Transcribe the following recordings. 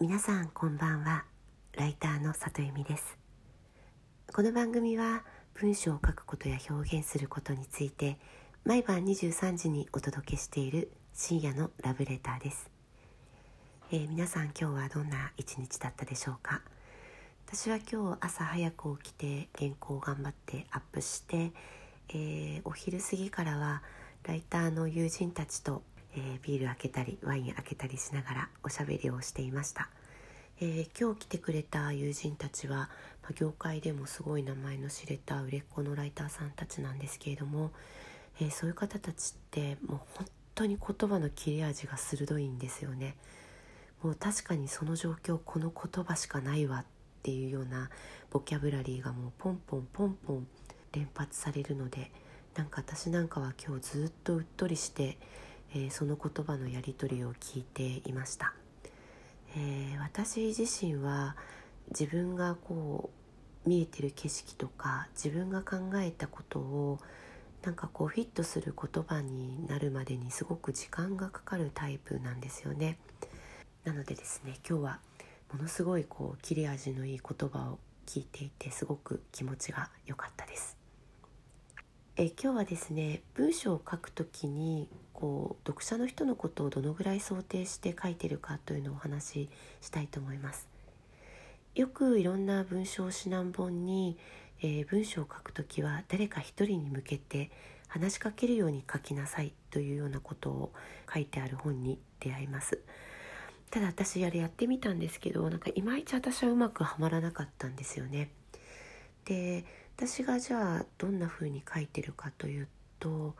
皆さんこんばんは。ライターの里由美です。この番組は文章を書くことや表現することについて毎晩23時にお届けしている深夜のラブレターです、えー、皆さん今日はどんな一日だったでしょうか？私は今日朝早く起きて原稿を頑張ってアップして、えー、お昼過ぎからはライターの友人たちとえー、ビール開けたりワイン開けたりしながらおしゃべりをしていました、えー、今日来てくれた友人たちは、まあ、業界でもすごい名前の知れた売れっ子のライターさんたちなんですけれども、えー、そういう方たちってもう本当に言葉の切れ味が鋭いんですよね。もう確かにその状況この言葉しかないわっていうようなボキャブラリーがもうポンポンポンポン連発されるのでなんか私なんかは今日ずっとうっとりしてえー、その言葉のやり取りを聞いていました、えー、私自身は自分がこう見えてる景色とか自分が考えたことをなんかこうフィットする言葉になるまでにすごく時間がかかるタイプなんですよね。なのでですね今日はものすごいこう切れ味のいい言葉を聞いていてすごく気持ちが良かったです。え今日はですね文章を書くときにこう読者の人のことをどのぐらい想定して書いてるかというのをお話ししたいと思います。よくいろんな文章指南本に、えー、文章を書くときは誰か一人に向けて話しかけるように書きなさいというようなことを書いてある本に出会います。ただ私あれやってみたんですけどなんかいまいち私はうまくはまらなかったんですよね。で私がじゃあどんな風に書いてるかというと、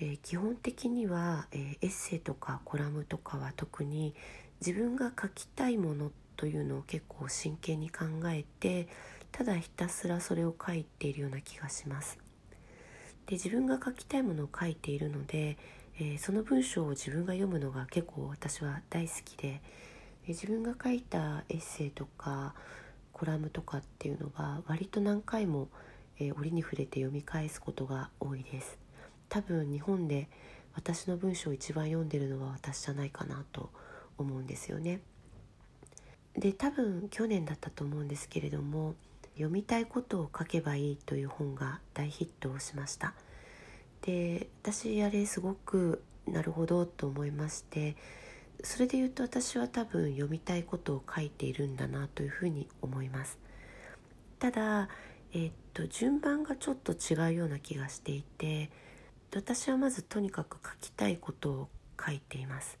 えー、基本的には、えー、エッセイとかコラムとかは特に自分が書きたいものというのを結構真剣に考えてただひたすらそれを書いているような気がします。で自分が書きたいものを書いているので、えー、その文章を自分が読むのが結構私は大好きで、え自分が書いたエッセイとかコラムとかっていうのは割と何回も、え、折に触れて読み返すことが多いです多分日本で私の文章を一番読んでるのは私じゃないかなと思うんですよね。で多分去年だったと思うんですけれども読みたいことを書けばいいという本が大ヒットをしました。で私あれすごくなるほどと思いましてそれで言うと私は多分読みたいことを書いているんだなというふうに思います。ただ、え、っと順番がちょっと違うような気がしていて私はまずとにかく書きたいことを書いています。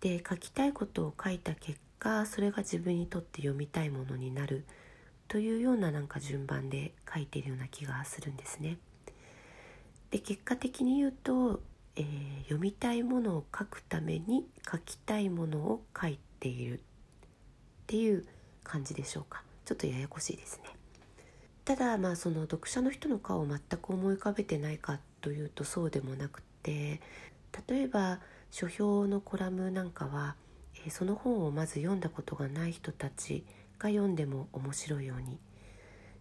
で書きたいことを書いた結果それが自分にとって読みたいものになるというようななんか順番で書いているような気がするんですね。で結果的に言うとえー、読みたいものを書くために書きたいものを書いているっていう感じでしょうか。ちょっとややこしいですね。ただまあその読者の人の顔を全く思い浮かべてないかというとそうでもなくて例えば書評のコラムなんかは、え、その本をまず読んだことがない人たちが読んでも面白いように。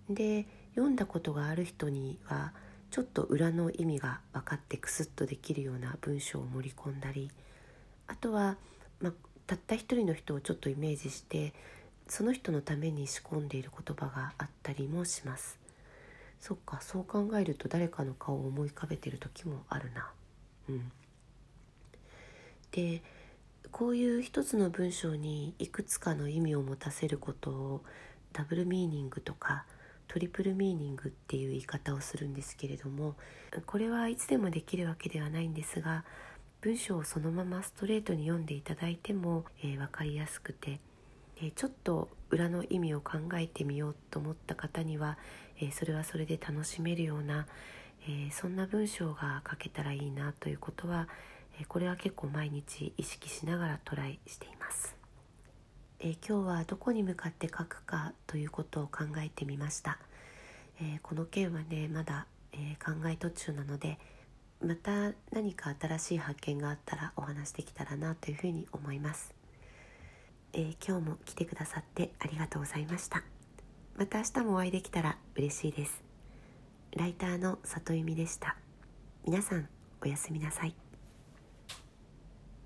で読んだことがある人にはちょっと裏の意味が分かってクスッとできるような文章を盛り込んだりあとは、まあ、たった一人の人をちょっとイメージしてその人のために仕込んでいる言葉があったりもします。そっかそう考えると誰かの顔を思い浮かべてる時もあるな。うん。でこういう一つの文章にいくつかの意味を持たせることをダブルミーニングとかトリプルミーニングっていう言い方をするんですけれどもこれはいつでもできるわけではないんですが文章をそのままストレートに読んでいただいても、えー、分かりやすくて、え、ちょっと裏の意味を考えてみようと思った方には、え、それはそれで楽しめるような、えそんな文章が書けたらいいなということは、えこれは結構毎日意識しながらトライしています。え、今日はどこに向かって書くかということを考えてみました、え、この件はねまだ、え、考え途中なのでまた何か新しい発見があったらお話できたらなというふうに思います、え今日も来てくださってありがとうございました。また明日もお会いできたら嬉しいです。ライターの里由美でした。皆さんおやすみなさい。